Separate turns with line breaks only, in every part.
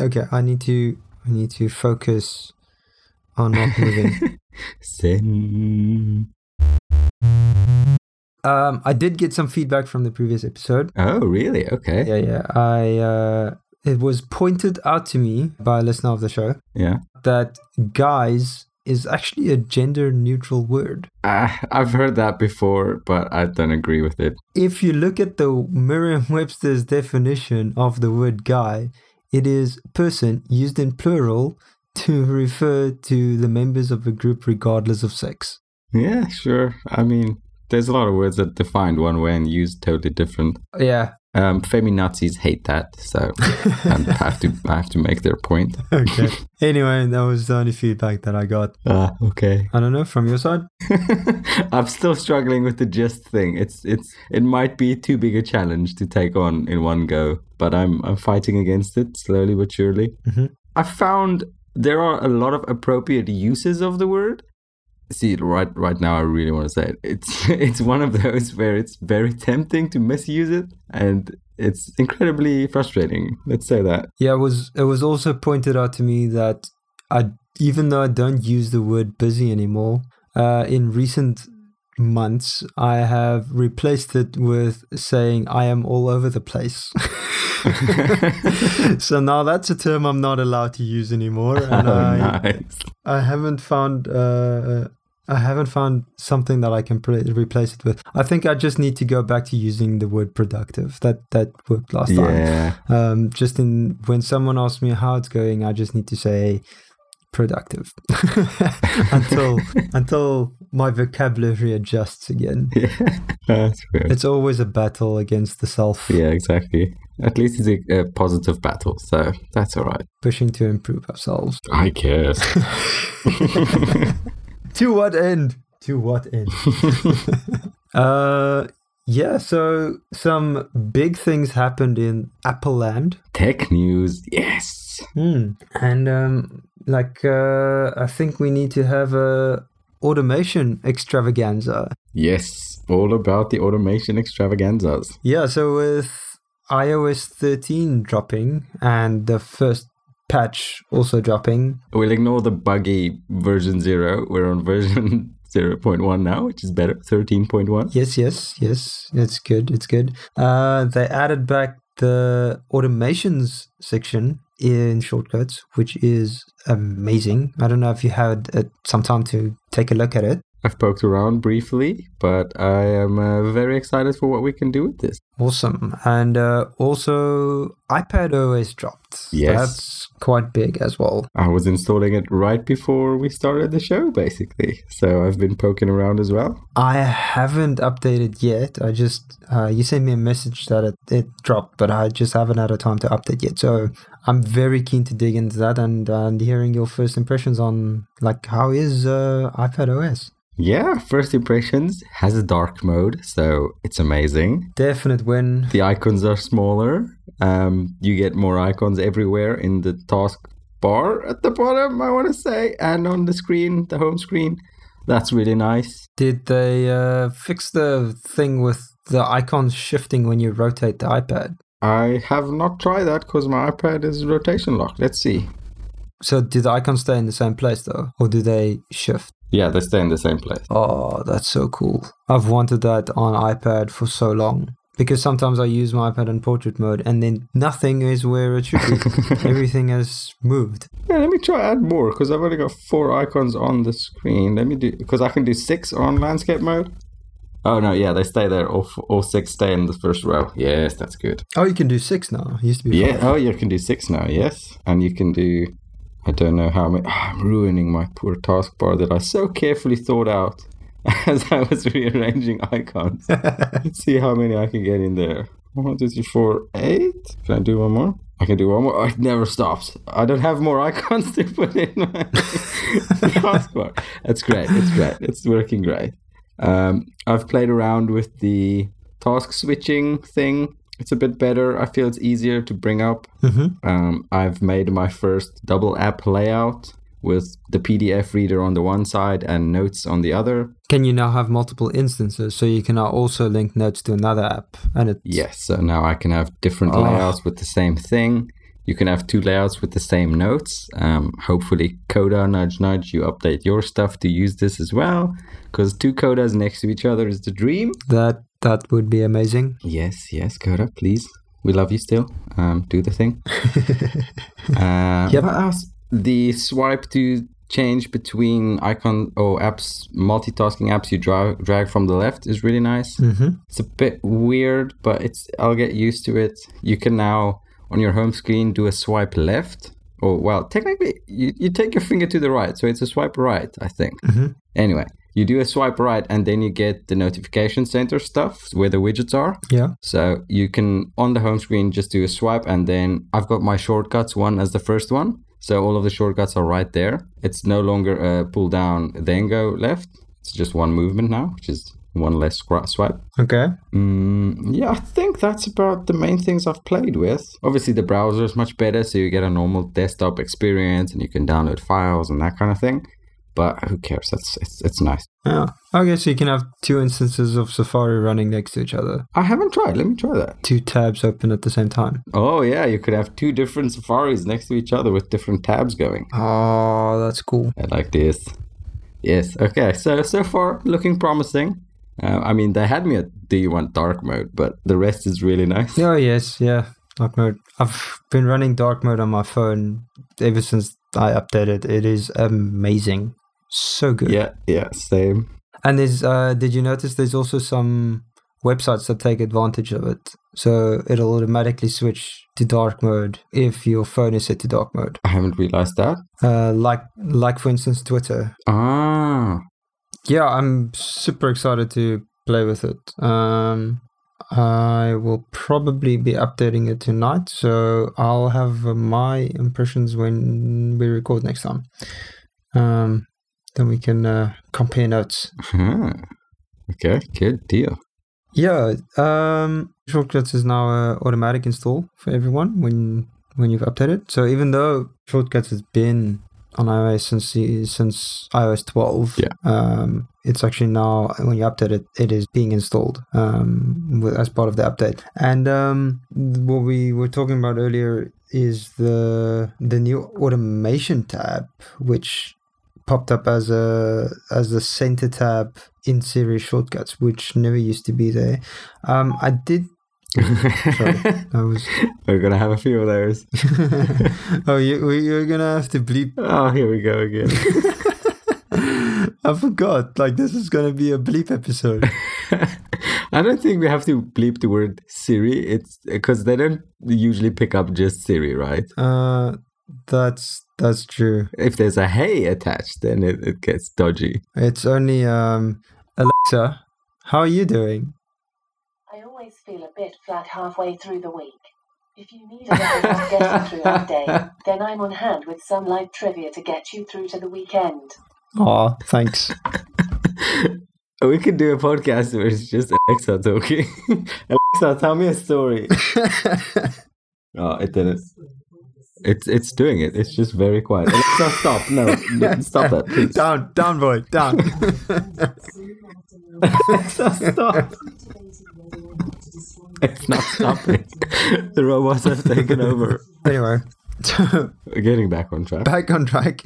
Okay, I need to I need to focus on not moving.
Sin.
um, I did get some feedback from the previous episode.
Oh, really? Okay.
Yeah, yeah. I uh, it was pointed out to me by a listener of the show
Yeah.
that guys is actually a gender neutral word.
Uh, I've heard that before, but I don't agree with it.
If you look at the Merriam-Webster's definition of the word guy, it is person used in plural to refer to the members of a group regardless of sex.
Yeah, sure. I mean, there's a lot of words that defined one way and used totally different.
Yeah.
Um, feminazis hate that, so I have to I have to make their point.
Okay. anyway, that was the only feedback that I got.
Ah, okay.
I don't know from your side.
I'm still struggling with the gist thing. It's it's it might be too big a challenge to take on in one go, but I'm I'm fighting against it slowly but surely.
Mhm.
I found there are a lot of appropriate uses of the word. See, right right now, I really want to say it. It's it's one of those where it's very tempting to misuse it, and it's incredibly frustrating. Let's say that.
Yeah, it was it was also pointed out to me that I even though I don't use the word busy anymore, uh, in recent months I have replaced it with saying I am all over the place. so now that's a term I'm not allowed to use anymore, and
oh,
I
nice.
I haven't found uh, I haven't found something that I can pre- replace it with. I think I just need to go back to using the word productive. That that worked last time.
Yeah.
Um, just in when someone asks me how it's going, I just need to say productive until until my vocabulary adjusts again.
Yeah. That's weird.
It's always a battle against the self,
Yeah, exactly. At least it's a, a positive battle, so that's all right.
pushing to improve ourselves.
I guess.
to what end? To what end? uh, yeah. So some big things happened in Apple Land.
Tech news, yes.
Hmm. And um, like uh, I think we need to have a automation extravaganza.
Yes, all about the automation extravaganzas.
Yeah, so with iOS 13 dropping and the first patch also dropping,
We'll ignore the buggy version 0. We're on version 0.1 now, which is better, 13.1.
yes, yes, yes, it's good, it's good. Uh, they added back the automations section in shortcuts, which is amazing. I don't know if you had uh, some time to take a look at it.
I've poked around briefly, but I am uh, very excited for what we can do with this.
Awesome. And uh, also, iPad OS dropped.
Yes.
That's quite big as well.
I was installing it right before we started the show, basically. So I've been poking around as well.
I haven't updated yet. I just, uh, you sent me a message that it, it dropped, but I just haven't had a time to update yet. So I'm very keen to dig into that and, and hearing your first impressions on, like, how is uh, iPad OS?
Yeah, first impressions has a dark mode, so it's amazing.
Definite win.
The icons are smaller. Um, you get more icons everywhere in the task bar at the bottom, I want to say, and on the screen, the home screen. That's really nice.
Did they uh, fix the thing with the icons shifting when you rotate the iPad?
I have not tried that because my iPad is rotation locked. Let's see.
So do the icons stay in the same place though, or do they shift?
Yeah, they stay in the same place.
Oh, that's so cool. I've wanted that on iPad for so long because sometimes I use my iPad in portrait mode and then nothing is where it should be. Everything has moved.
Yeah, let me try add more because I've only got four icons on the screen. Let me do because I can do six on landscape mode. Oh no, yeah, they stay there. All, all six stay in the first row. Yes, that's good.
Oh, you can do six now. It used to be
Yeah.
five.
Oh, you can do six now. Yes, and you can do. I don't know how many. I'm ruining my poor taskbar that I so carefully thought out as I was rearranging icons. Let's see how many I can get in there. One, two, three, four, eight. Can I do one more? I can do one more. Oh, it never stops. I don't have more icons to put in my taskbar. That's great. It's great. It's working great. Um, I've played around with the task switching thing. It's a bit better. I feel it's easier to bring up.
Mhm.
Um, I've made my first double app layout with the PDF reader on the one side and notes on the other.
Can you now have multiple instances so you can now also link notes to another app? And it
Yes, so now I can have different
Oh.
layouts with the same thing. You can have two layouts with the same notes. Um, hopefully, Coda, nudge, nudge, you update your stuff to use this as well. Because two Codas next to each other is the dream.
That that would be amazing.
Yes, yes, Coda, please. We love you still. Um, do the thing. uh,
Yep.
what else? The swipe to change between icon or apps, multitasking apps you drag drag from the left is really nice.
hmm
It's a bit weird, but it's I'll get used to it. You can now on your home screen do a swipe left. Or well, technically you, you take your finger to the right, so it's a swipe right, I think.
hmm
Anyway, you do a swipe right and then you get the notification center stuff where the widgets are.
Yeah.
So you can on the home screen just do a swipe and then I've got my shortcuts one as the first one. So all of the shortcuts are right there. It's no longer a pull down then go left. It's just one movement now, which is one less swipe.
Okay.
Mm, yeah, I think that's about the main things I've played with. Obviously, the browser is much better, so you get a normal desktop experience and you can download files and that kind of thing. But who cares? That's it's, it's nice.
Yeah. Okay, so you can have two instances of Safari running next to each other.
I haven't tried. Let me try that.
Two tabs open at the same time.
Oh yeah, you could have two different safaris next to each other with different tabs going.
Oh, that's cool.
I like this. Yes. Okay. So so far looking promising. Uh, I mean, they had me at Do you want dark mode, but the rest is really nice.
Oh yes, yeah. Dark mode. I've been running dark mode on my phone ever since I updated. It is amazing. So good.
Yeah. Yeah. Same.
And there's uh did you notice there's also some websites that take advantage of it. So it'll automatically switch to dark mode if your phone is set to dark mode.
I haven't realized that.
Uh like like for instance Twitter.
Ah.
Yeah, I'm super excited to play with it. Um I will probably be updating it tonight, so I'll have my impressions when we record next time. Um, then we can uh, compare notes.
Huh. Okay. Good deal.
Yeah, um, shortcuts is now a automatic install for everyone when when you've updated. So even though shortcuts has been on iOS since since iOS 12,
Yeah.
um, it's actually now when you update it, it is being installed um, with, as part of the update. And um, what we were talking about earlier is the the new automation tab, which popped up as a as a center tab in Siri shortcuts, which never used to be there. Um, I did. Sorry, I was.
We're gonna have a few of those.
oh, you, you're gonna have to bleep.
Oh, here we go again.
I forgot. Like this is gonna be a bleep episode.
I don't think we have to bleep the word Siri. It's because they don't usually pick up just Siri, right?
Uh, that's that's true.
If there's a hey attached, then it, it gets dodgy.
It's only um Alexa. How are you doing?
I always feel a bit flat halfway through the week. If you need a little help getting through our day, then I'm on hand with some light trivia to get you through to the weekend.
Aw, thanks.
We could do a podcast where it's just Alexa talking. Alexa, tell me a story. oh, it didn't. It's it's doing it. It's just very quiet. Alexa, stop! No, stop that, please.
down, down, boy, down.
Alexa, stop! It's not stopping. the robots have taken over.
anyway,
We're getting back on track.
back on track.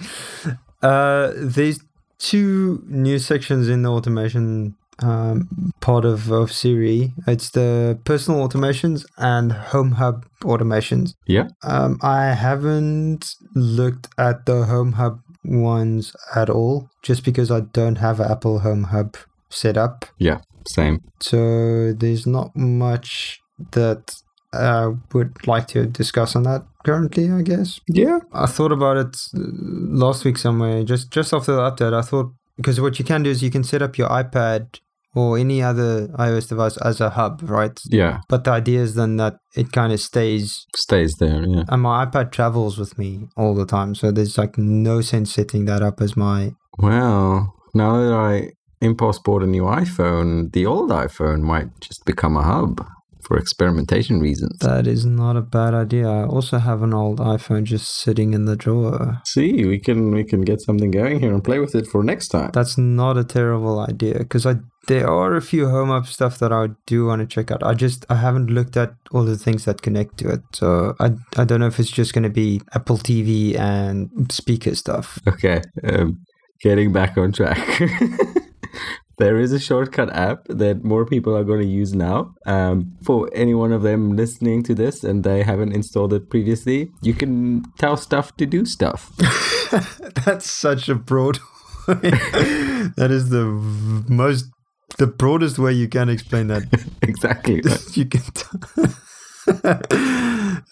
Uh, there's two new sections in the automation um, part of, of Siri. It's the personal automations and Home Hub automations.
Yeah.
Um, I haven't looked at the Home Hub ones at all, just because I don't have an Apple Home Hub set up.
Yeah. Same.
So there's not much that I would like to discuss on that currently, I guess.
Yeah.
I thought about it uh, last week somewhere, just just after the update. I thought because what you can do is you can set up your iPad or any other iOS device as a hub, right?
Yeah.
But the idea is then that it kind of stays,
Stays there. Yeah.
and my iPad travels with me all the time. So there's like no sense setting that up as my.
Well, now that I impulse bought a new iPhone, the old iPhone might just become a hub for experimentation reasons.
That is not a bad idea. I also have an old iPhone just sitting in the drawer.
See, we can we can get something going here and play with it for next time.
That's not a terrible idea because I there are a few Home Hub stuff that I do want to check out. I just I haven't looked at all the things that connect to it, so I I don't know if it's just going to be Apple TV and speaker stuff.
Okay, um, getting back on track. there is a shortcut app that more people are going to use now. Um, for any one of them listening to this and they haven't installed it previously, you can tell stuff to do stuff.
That's such a broad. that is the most the broadest way you can explain that.
exactly. right.
you can. T-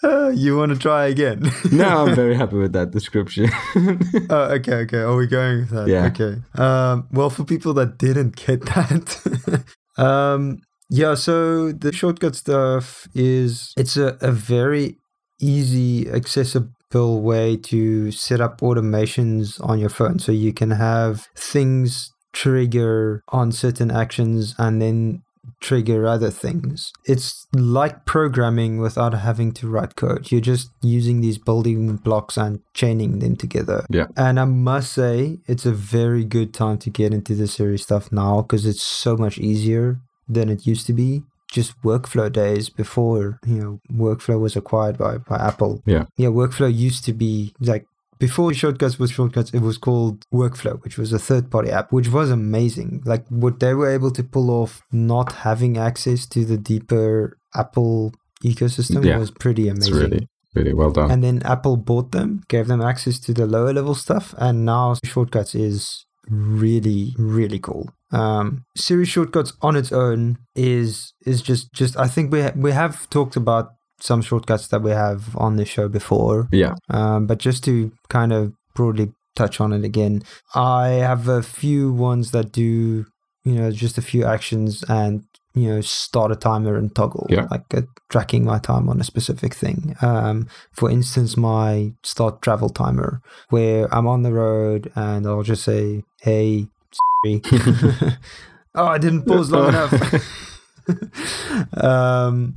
Uh, you want to try again?
no, I'm very happy with that description.
Oh, okay, okay. Are we going with that?
Yeah.
Okay. Um, well, for people that didn't get that, um, yeah. So the shortcut stuff is it's a, a very easy, accessible way to set up automations on your phone, so you can have things trigger on certain actions and then trigger other things. It's like programming without having to write code. You're just using these building blocks and chaining them together.
Yeah.
And I must say, it's a very good time to get into the Siri stuff now because it's so much easier than it used to be. Just workflow days before, you know, workflow was acquired by, by Apple.
Yeah.
Yeah, workflow used to be like before shortcuts was shortcuts it was called workflow which was a third party app which was amazing. Like what they were able to pull off not having access to the deeper apple ecosystem
Yeah,
was pretty
it's
amazing.
really, really well done.
and then apple bought them gave them access to the lower level stuff and now shortcuts is really really cool. Um Siri shortcuts on its own is is just just i think we ha- we have talked about some shortcuts that we have on the show before
yeah.
um, but just to kind of broadly touch on it again, I have a few ones that do, you know, just a few actions and, you know, start a timer and Toggl,
Yeah.
like uh, tracking my time on a specific thing. Um, for instance, my start travel timer, where I'm on the road and I'll just say, hey, oh, I didn't pause long enough. um,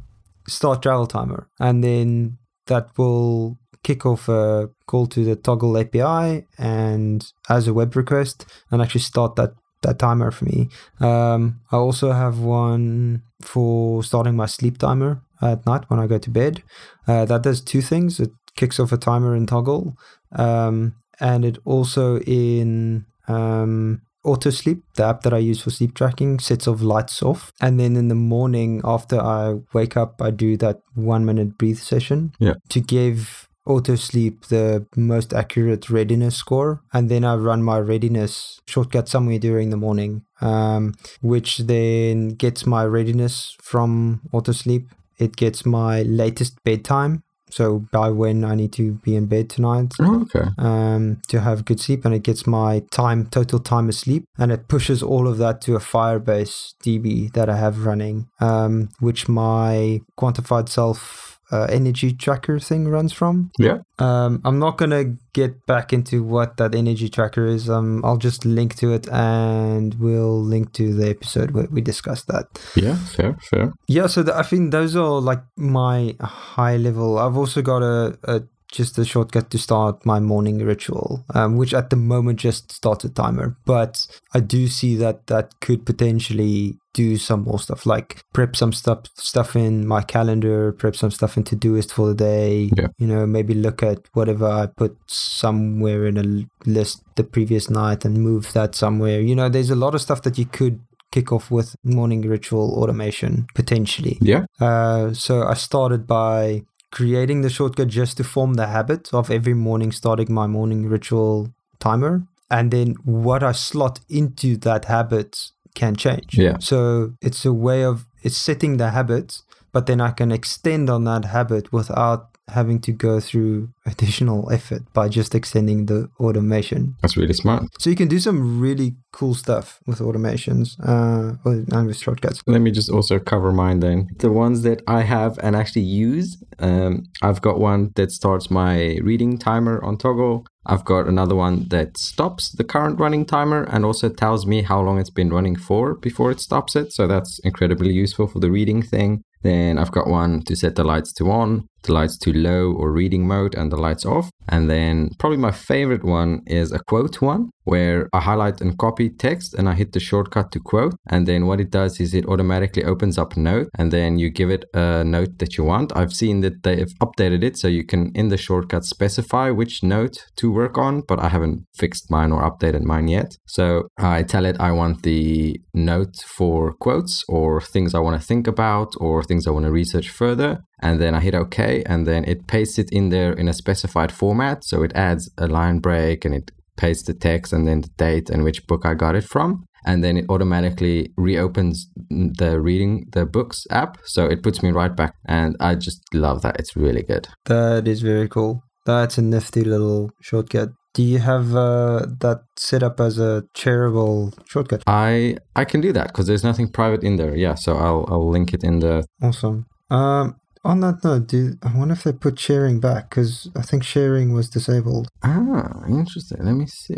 start travel timer, and then that will kick off a call to the Toggl API and as a web request, and actually start that that timer for me. Um, I also have one for starting my sleep timer at night when I go to bed. Uh, that does two things. It kicks off a timer in Toggl, um, and it also in um, AutoSleep the app that i use for sleep tracking sets off lights off. And then in the morning after i wake up i do that one minute breathe session
Yeah.
to give AutoSleep the most accurate readiness score. And then i run my readiness shortcut somewhere during the morning um, which then gets my readiness from AutoSleep it gets my latest bedtime so by when i need to be in bed tonight
Oh, okay.
um, to have good sleep and it gets my time total time asleep and it pushes all of that to a firebase db that i have running um, which my quantified self uh, energy tracker thing runs from
Yeah.
um, i'm not going to get back into what that energy tracker is um, i'll just link to it and we'll link to the episode where we discussed that
Yeah. Fair. Fair.
yeah, so th- I think those are like my high level. I've also got a, a just a shortcut to start my morning ritual, um, which at the moment just starts a timer. But I do see that that could potentially do some more stuff, like prep some stuff stuff in my calendar, prep some stuff in Todoist for the day.
Yeah.
You know, maybe look at whatever I put somewhere in a list the previous night and move that somewhere. You know, there's a lot of stuff that you could kick off with morning ritual automation potentially.
Yeah.
Uh, so I started by creating the shortcut just to form the habit of every morning starting my morning ritual timer. And then what I slot into that habit can change.
Yeah.
So it's a way of it's setting the habit, but then I can extend on that habit without having to go through additional effort by just extending the automation.
That's really smart.
So you can do some really cool stuff with automations uh, and with shortcuts.
Let me just also cover mine then. The ones that I have and actually use, um, I've got one that starts my reading timer on Toggl. I've got another one that stops the current running timer and also tells me how long it's been running for before it stops it. So that's incredibly useful for the reading thing. Then I've got one to set the lights to on, the lights to low or reading mode, and the lights off. And then probably my favorite one is a quote one where I highlight and copy text and I hit the shortcut to quote. And then what it does is it automatically opens up Note and then you give it a note that you want. I've seen that they've updated it so you can in the shortcut specify which note to work on, but I haven't fixed mine or updated mine yet. So I tell it I want the note for quotes or things I want to think about or things I want to research further. And then I hit OK, and then it pastes it in there in a specified format. So it adds a line break and it pastes the text and then the date and which book I got it from. And then it automatically reopens the reading the books app. So it puts me right back. And I just love that. It's really good.
That is very cool. That's a nifty little shortcut. Do you have uh, that set up as a shareable shortcut?
I I can do that because there's nothing private in there. Yeah, so I'll I'll link it in the.
Awesome. Um, on that note, do I wonder if they put sharing back because I think sharing was disabled.
Ah, interesting. Let me see.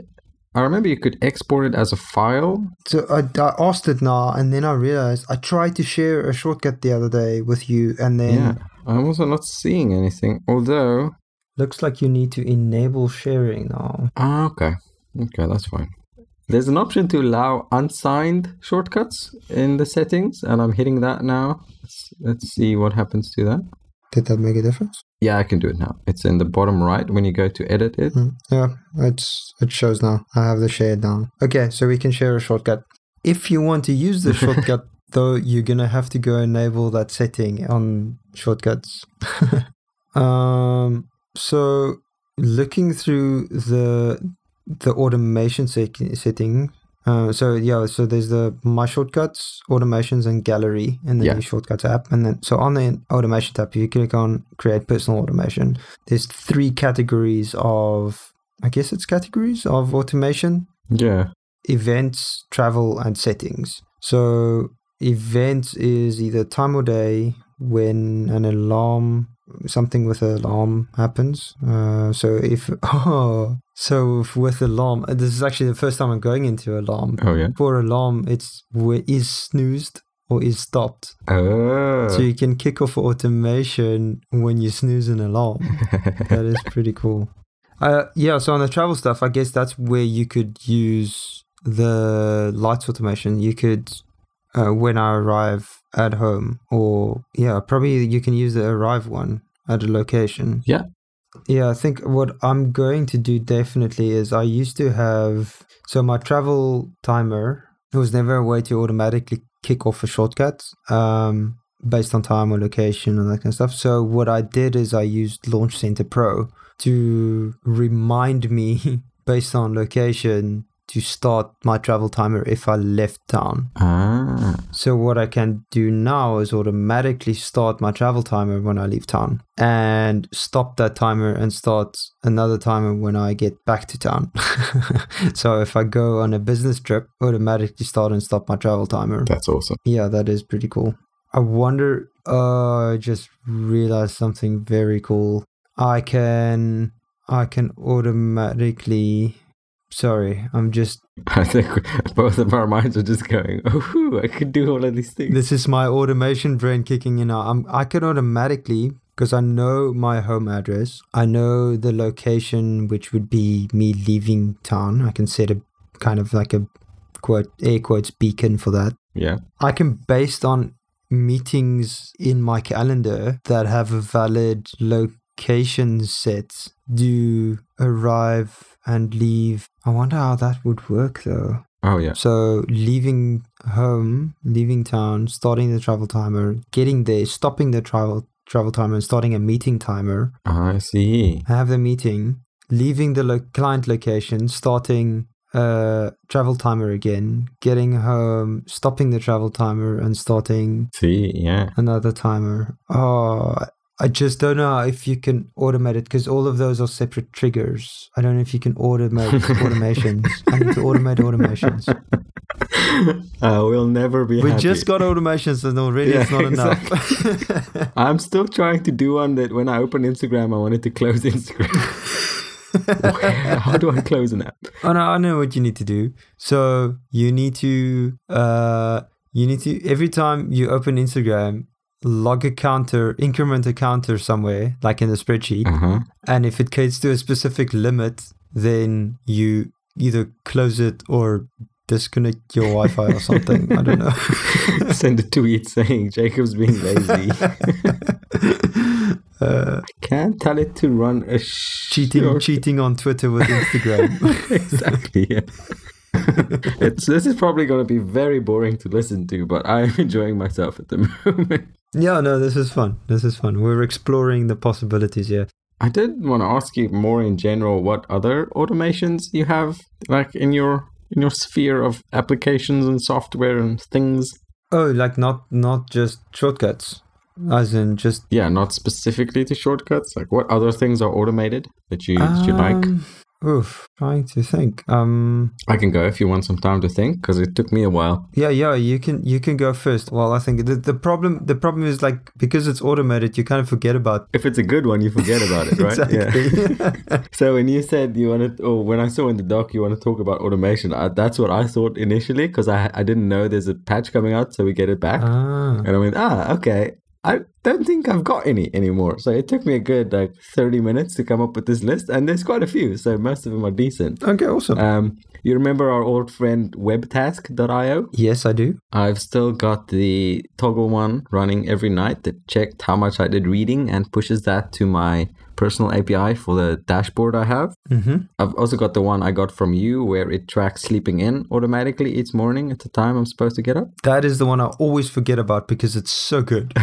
I remember you could export it as a file.
So I, I asked it now, and then I realized I tried to share a shortcut the other day with you, and then
Yeah, I'm also not seeing anything. Although,
looks like you need to enable sharing now.
ah, okay, okay, that's fine. There's an option to allow unsigned shortcuts in the settings, and I'm hitting that now. Let's, let's see what happens to that.
Did that make a difference?
Yeah, I can do it now. It's in the bottom right when you go to edit it.
Mm, yeah, it's it shows now. I have the share down. Okay, so we can share a shortcut. If you want to use the shortcut, though, you're gonna have to go enable that setting on shortcuts. um, so looking through the the automation sec- setting. Uh, so yeah, so there's the my shortcuts, automations, and gallery in the
Yeah.
new shortcuts app. And then so on the automation tab, you click on create personal automation. There's three categories of I guess it's categories of automation:
Yeah.
events, travel, and settings. So events is either time or day when an alarm something with alarm happens. Uh, so if oh, so if with alarm, uh, this is actually the first time I'm going into alarm.
Oh yeah.
For alarm, it's where is snoozed or is stopped.
Oh.
So you can kick off automation when you snooze an alarm. that is pretty cool. Uh, yeah, so on the travel stuff, I guess that's where you could use the lights automation. You could, uh, when I arrive at home, or yeah, probably you can use the arrive one at a location.
Yeah.
Yeah, I think what I'm going to do definitely is I used to have, so my travel timer, there was never a way to automatically kick off a shortcut. Um, based on time or location and that kind of stuff. So what I did is I used Launch Center Pro to remind me based on location to start my travel timer if I left town.
ah.
So what I can do now is automatically start my travel timer when I leave town and stop that timer and start another timer when I get back to town. so if I go on a business trip, automatically start and stop my travel timer.
That's awesome.
Yeah, that is pretty cool. I wonder. Uh, I just realized something very cool. I can, I can automatically. Sorry, I'm just.
I think both of our minds are just going, oh, I could do all of these things.
This is my automation brain kicking in. I'm. I can automatically because I know my home address. I know the location, which would be me leaving town. I can set a kind of like a quote air quotes beacon for that.
Yeah.
I can, based on meetings in my calendar that have a valid location set, do arrive and leave. I wonder how that would work though.
Oh, yeah.
So, leaving home, leaving town, starting the travel timer, getting there, stopping the travel travel timer, and starting a meeting timer.
I see.
Have the meeting, leaving the lo- client location, starting uh travel timer again, getting home, stopping the travel timer and starting
See, yeah.
another timer. Oh, I just don't know if you can automate it because all of those are separate triggers. I don't know if you can automate automations. I need to automate automations.
uh, we'll never be
We
happy.
just got automations and already
Yeah,
it's not enough.
I'm still trying to do one that when I open Instagram, I wanted to close Instagram. How do I close an app?
Oh no, I know what you need to do. So you need to uh you need to every time you open Instagram, log a counter, increment a counter somewhere, like in a spreadsheet,
Uh-huh.
and if it gets to a specific limit, then you either close it or disconnect your Wi-Fi or something. I don't know.
Send a tweet saying Jacob's being lazy.
uh,
Can't tell it to run a sh-
cheating,
or-
cheating on Twitter with Instagram.
exactly. Yeah. it's this is probably going to be very boring to listen to, but I'm enjoying myself at the moment.
yeah, no, this is fun. This is fun. We're exploring the possibilities here.
I did want to ask you more in general what other automations you have like in your in your sphere of applications and software and things.
Oh, like not not just shortcuts, as in just
Yeah, not specifically to shortcuts. Like what other things are automated that you that you like?
Um, Oof, trying to think. Um,
I can go if you want some time to think because it took me a while.
yeah, yeah, you can you can go first. Well, I think the, the problem the problem is like because it's automated, you kind of forget about.
If it's a good one, you forget about it, right?
exactly.
So when you said you wanted, or when I saw in the doc you want to talk about automation, I, that's what I thought initially because I I didn't know there's a patch coming out, so we get it back,
ah,
and I went, ah, okay. I don't think I've got any anymore. So it took me a good like 30 minutes to come up with this list, and there's quite a few, so most of them are decent.
okay, awesome.
Um, you remember our old friend webtask.io?
yes, I do.
I've still got the Toggl one running every night that checked how much I did reading and pushes that to my personal API for the dashboard I have.
Mm-hmm.
I've also got the one I got from you where it tracks sleeping in automatically each morning at the time I'm supposed to get up.
That is the one I always forget about because it's so good.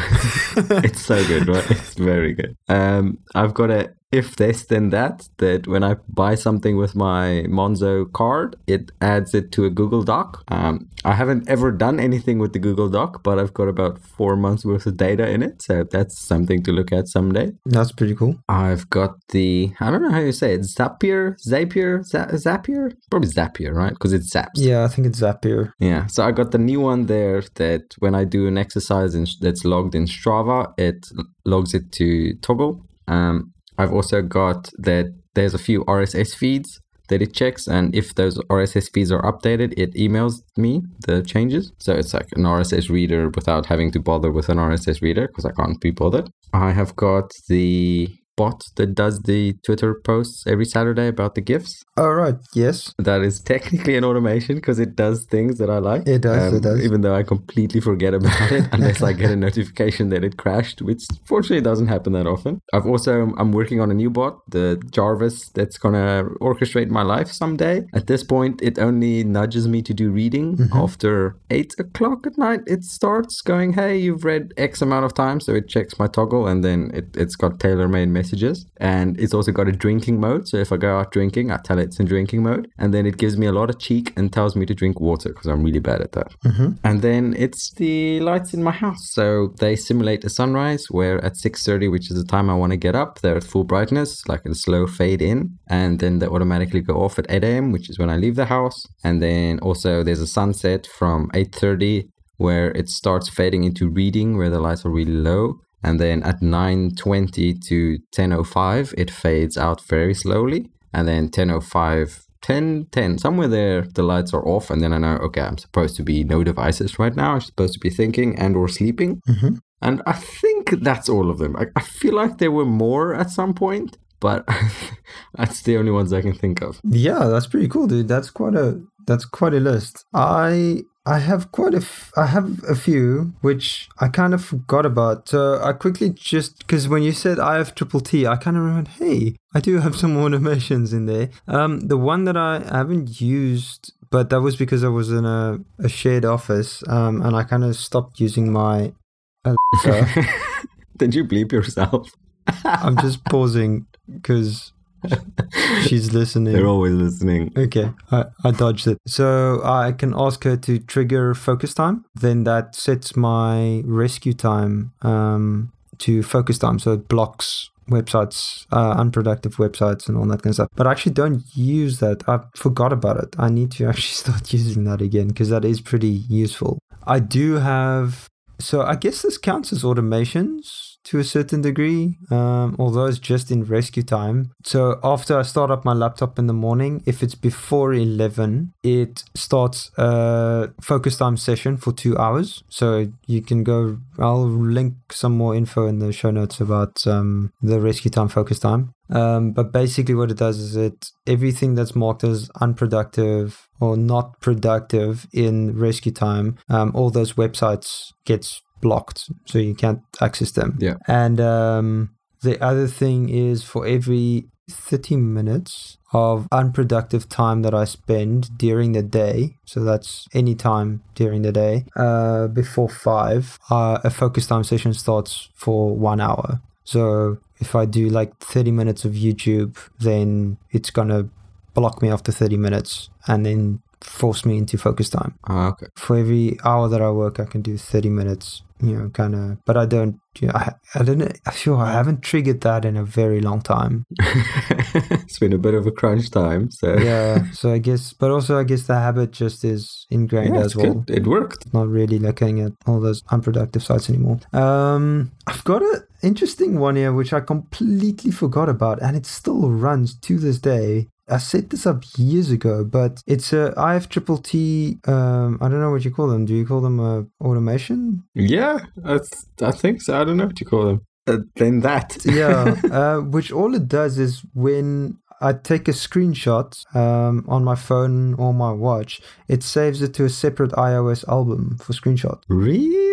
it's so good, right? It's very good. Um, I've got a if this then that that when I buy something with my Monzo card, it adds it to a Google Doc. Um, I haven't ever done anything with the Google Doc, but I've got about four months worth of data in it, so that's something to look at someday.
That's pretty cool.
I've got the I don't know how you say it Zapier, Zapier, Z- Zapier, probably Zapier, right? Because it zaps.
Yeah, I think it's Zapier.
Yeah, so I got the new one there that when I do an exercise in, that's logged in Strava, it logs it to Toggl. Um, I've also got that there's a few RSS feeds that it checks, and if those RSS feeds are updated, it emails me the changes. So it's like an RSS reader without having to bother with an RSS reader because I can't be bothered. I have got the bot that does the Twitter posts every Saturday about the GIFs.
All right. Yes.
That is technically an automation because it does things that I like.
It does, it does.
Even though I completely forget about it unless I get a notification that it crashed, which fortunately doesn't happen that often. I've also I'm working on a new bot, the Jarvis, that's gonna orchestrate my life someday. At this point, it only nudges me to do reading
Mm-hmm.
after eight o'clock at night. It starts going, "Hey, you've read X amount of time," so it checks my Toggl, and then it, it's got tailor-made messages, and it's also got a drinking mode. So if I go out drinking, I tell it it's in drinking mode, and then it gives me a lot of cheek and tells me to drink water because I'm really bad at that.
Mm-hmm.
And then it's the lights in my house. So they simulate a sunrise where at 6:30, which is the time I want to get up, they're at full brightness, like a slow fade in, and then they automatically go off at 8 a.m., which is when I leave the house. And then also there's a sunset from 8:30 where it starts fading into reading where the lights are really low. And then at 9:20 to 10:05, it fades out very slowly. And then 10:05 10 10 somewhere there the lights are off and then i know okay i'm supposed to be no devices right now i'm supposed to be thinking and or sleeping
Mm-hmm.
and i think that's all of them i, I feel like there were more at some point but that's the only ones i can think of
Yeah, that's pretty cool, dude. That's quite a that's quite a list. I I have quite a f- I have a few which I kind of forgot about. So I quickly just because when you said I have triple T, I kind of remembered. Hey, I do have some automations in there. Um, the one that I haven't used, but that was because I was in a, a shared office. Um, and I kind of stopped using my Alexa.
did you bleep yourself
I'm just pausing because she's listening.
they're always listening
Okay, I, I dodged it. So I can ask her to trigger focus time. Then that sets my RescueTime um, to focus time. So it blocks websites, uh, unproductive websites, and all that kind of stuff. But I actually don't use that. I forgot about it. I need to actually start using that again because that is pretty useful. I do have. So I guess this counts as automations to a certain degree, um, although it's just in RescueTime. So after I start up my laptop in the morning, if it's before 11, it starts a focus time session for two hours. So you can go, I'll link some more info in the show notes about um, the RescueTime focus time. Um, but basically, what it does is it everything that's marked as unproductive or not productive in RescueTime, um, all those websites gets blocked, so you can't access them.
Yeah.
And um, the other thing is for every 30 minutes of unproductive time that I spend during the day, so that's any time during the day, uh, before five, uh, a focus time session starts for one hour. So if I do like 30 minutes of YouTube, then it's gonna block me after 30 minutes and then force me into focus time.
Ah, okay.
For every hour that I work, I can do 30 minutes, you know, kind of, but I don't, you know, I, I don't know, I feel I haven't triggered that in a very long time.
it's been a bit of a crunch time, so
Yeah. so I guess, but also I guess the habit just is ingrained
Yeah,
as well.
good. It worked.
Not really looking at all those unproductive sites anymore. Um, I've got an interesting one here which I completely forgot about, and it still runs to this day. I set this up years ago, but it's a IFTTT. Um, I don't know what you call them. Do you call them uh, automation?
Yeah, I, th- I think so. I don't know what you call them. Uh, then that.
yeah, uh, which all it does is when I take a screenshot um, on my phone or my watch, it saves it to a separate iOS album for screenshot.
Really?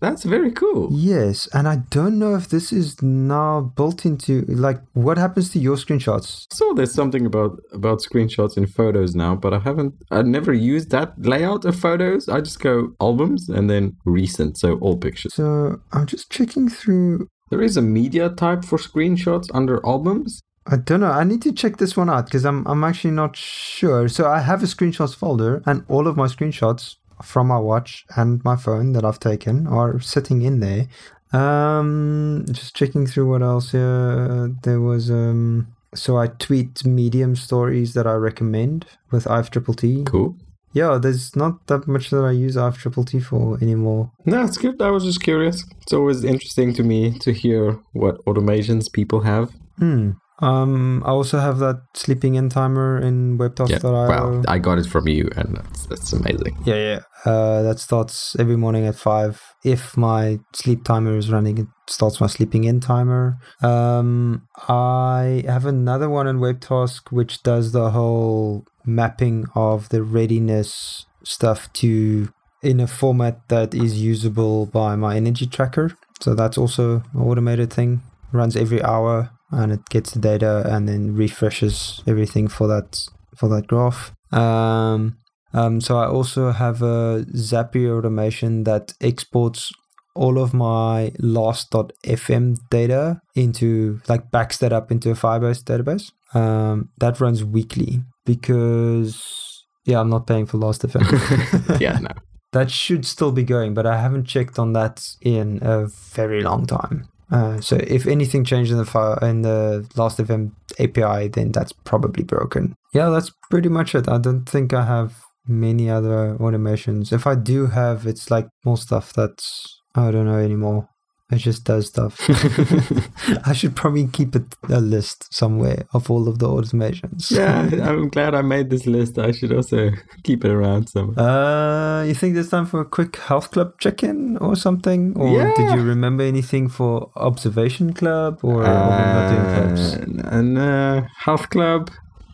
That's very cool.
Yes, and I don't know if this is now built into like what happens to your screenshots.
So there's something about about screenshots in photos now, but I haven't. I never used that layout of photos. I just go albums and then recent, so all pictures.
So I'm just checking through.
There is a media type for screenshots under albums.
I don't know. I need to check this one out because I'm I'm actually not sure. So I have a screenshots folder, and all of my screenshots from my watch and my phone that I've taken are sitting in there. Um, just checking through what else here. There was um. So I tweet medium stories that I recommend with IFTTT.
Cool.
Yeah, there's not that much that I use IFTTT for anymore.
No, it's good. I was just curious. It's always interesting to me to hear what automations people have.
Hmm. Um, I also have that sleeping in timer in
Yeah.
webtasks.io.
Wow. I got it from you, and that's that's amazing.
Yeah, yeah. Uh, that starts every morning at five. If my sleep timer is running, it starts my sleeping in timer. Um, I have another one in WebTask which does the whole mapping of the readiness stuff to in a format that is usable by my energy tracker. So that's also an automated thing. Runs every hour and it gets the data and then refreshes everything for that for that graph. Um, um, so I also have a Zapier automation that exports all of my last.fm data into like backs that up into a Firebase database. Um, that runs weekly because yeah, I'm not paying for last.fm.
yeah, no.
that should still be going, but I haven't checked on that in a very long time. Uh, so if anything changed in the file in the last event API, then that's probably broken. Yeah, that's pretty much it. I don't think I have many other automations. If I do have, it's like more stuff that's I don't know anymore. It just does stuff. I should probably keep it, a list somewhere of all of the automations.
yeah, I'm glad I made this list. I should also keep it around somewhere.
Uh, you think there's time for a quick health club check-in or something? Or did you remember anything for observation club or we not doing clubs?
Uh, and uh, health club.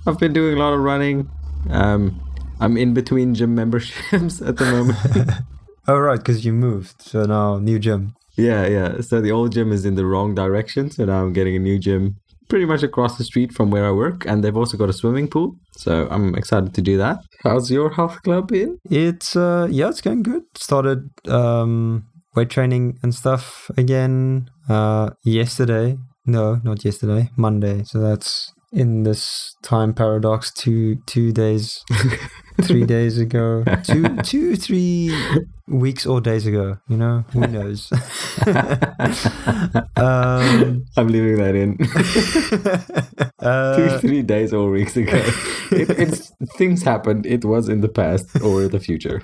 I've been doing a lot of running. Um, I'm in between gym memberships at the moment.
Oh right, because you moved, so now new gym.
Yeah, yeah. So the old gym is in the wrong direction. So now I'm getting a new gym pretty much across the street from where I work, and they've also got a swimming pool. So I'm excited to do that. How's your health club been?
It's uh yeah, it's going good. Started um weight training and stuff again uh yesterday. No, not yesterday, Monday. So that's in this time paradox two two days three days ago. Two two three weeks or days ago, you know? Who knows? um
I'm leaving that in.
uh,
Two, three days or weeks ago. it, it's things happened. It was in the past or the future.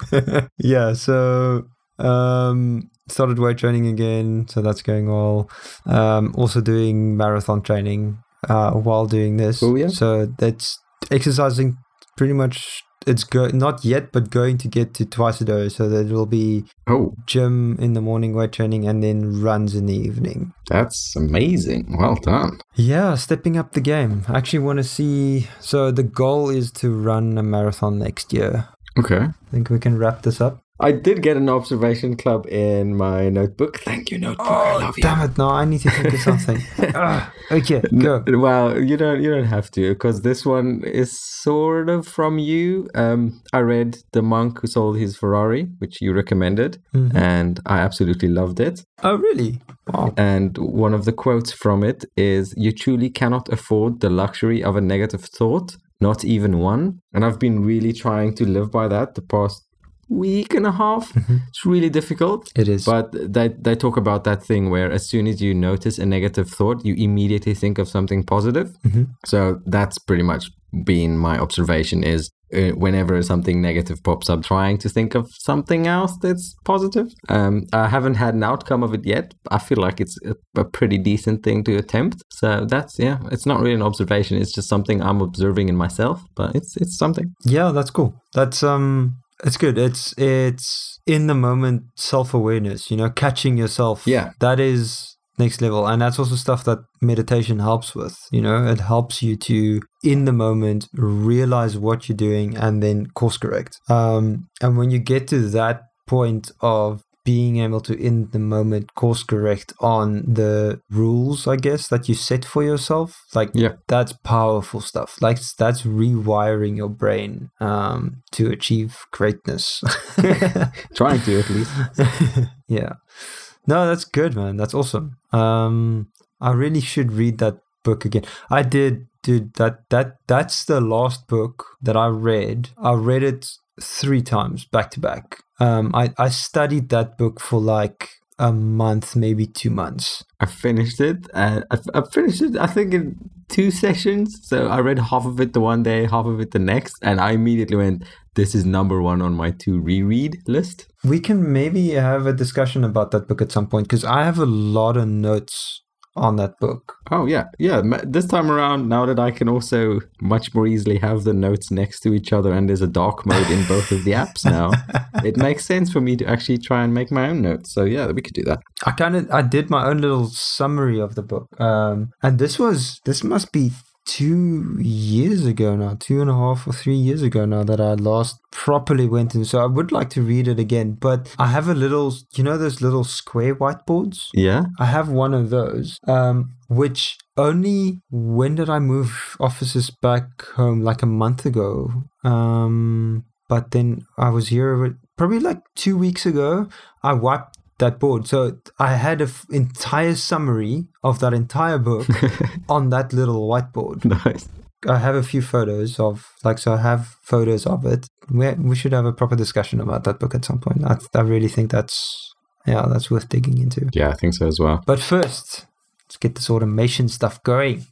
yeah, so Um, started weight training again, so that's going well. Um, also doing marathon training uh, while doing this.
Oh, yeah.
So that's exercising pretty much. It's go not yet, but going to get to twice a day. So that will be
Oh,
gym in the morning, weight training, and then runs in the evening.
that's amazing. Well done.
Yeah, stepping up the game. I actually want to see. So the goal is to run a marathon next year.
Okay.
I think we can wrap this up.
I did get an observation club in my notebook. Thank you, notebook. I love you.
Damn it! No, I need to think of something. Ah, okay, go.
Well, you don't you don't have to because this one is sort of from you. Um, I read The Monk Who Sold His Ferrari, which you recommended,
Mhm.
and I absolutely loved it.
Oh, really? Wow.
And one of the quotes from it is You truly cannot afford the luxury of a negative thought, not even one. And I've been really trying to live by that the past week and a half. It's really difficult.
It is.
But they, they talk about that thing where as soon as you notice a negative thought, you immediately think of something positive.
Mhm.
So that's pretty much been my observation is uh, whenever something negative pops up, trying to think of something else that's positive. Um, I haven't had an outcome of it yet. I feel like it's a, a pretty decent thing to attempt. So that's, yeah, it's not really an observation. It's just something I'm observing in myself, but it's, it's something.
yeah, that's cool. That's um, it's good. It's it's in the moment self awareness. You know, catching yourself.
Yeah.
that is next level, and that's also stuff that meditation helps with. You know, it helps you to in the moment realize what you're doing and then course correct. Um, and when you get to that point of being able to in the moment course correct on the rules i guess that you set for yourself like
Yeah.
that's powerful stuff. Like that's rewiring your brain um to achieve greatness.
Trying to at least.
yeah. No that's good man. That's awesome. Um i really should read that book again. I did dude that that that's the last book that i read. I read it three times back to back um i i studied that book for like a month maybe two months
I finished it. Uh, I, I finished it, I think, in two sessions. So I read half of it the one day, half of it the next, and I immediately went, "This is number one on my to reread list."
we can maybe have a discussion about that book at some point because i have a lot of notes on that book
Oh yeah, yeah. This time around, now that I can also much more easily have the notes next to each other, and there's a dark mode in both of the apps now, it makes sense for me to actually try and make my own notes. So yeah, we could do that.
I kind of I did my own little summary of the book, um, and this was this must be two years ago now, two and a half or three years ago now that I last properly went in. So I would like to read it again, but I have a little, you know, those little square whiteboards.
Yeah.
I have one of those, um, which only when did I move offices back home? Like a month ago. Um, but then I was here probably like two weeks ago. I wiped that board, so I had an f- entire summary of that entire book on that little whiteboard.
nice.
I have a few photos of like so I have photos of it. We we should have a proper discussion about that book at some point. I I really think that's yeah that's worth digging into.
Yeah, I think so as well.
But first, let's get this automation stuff going.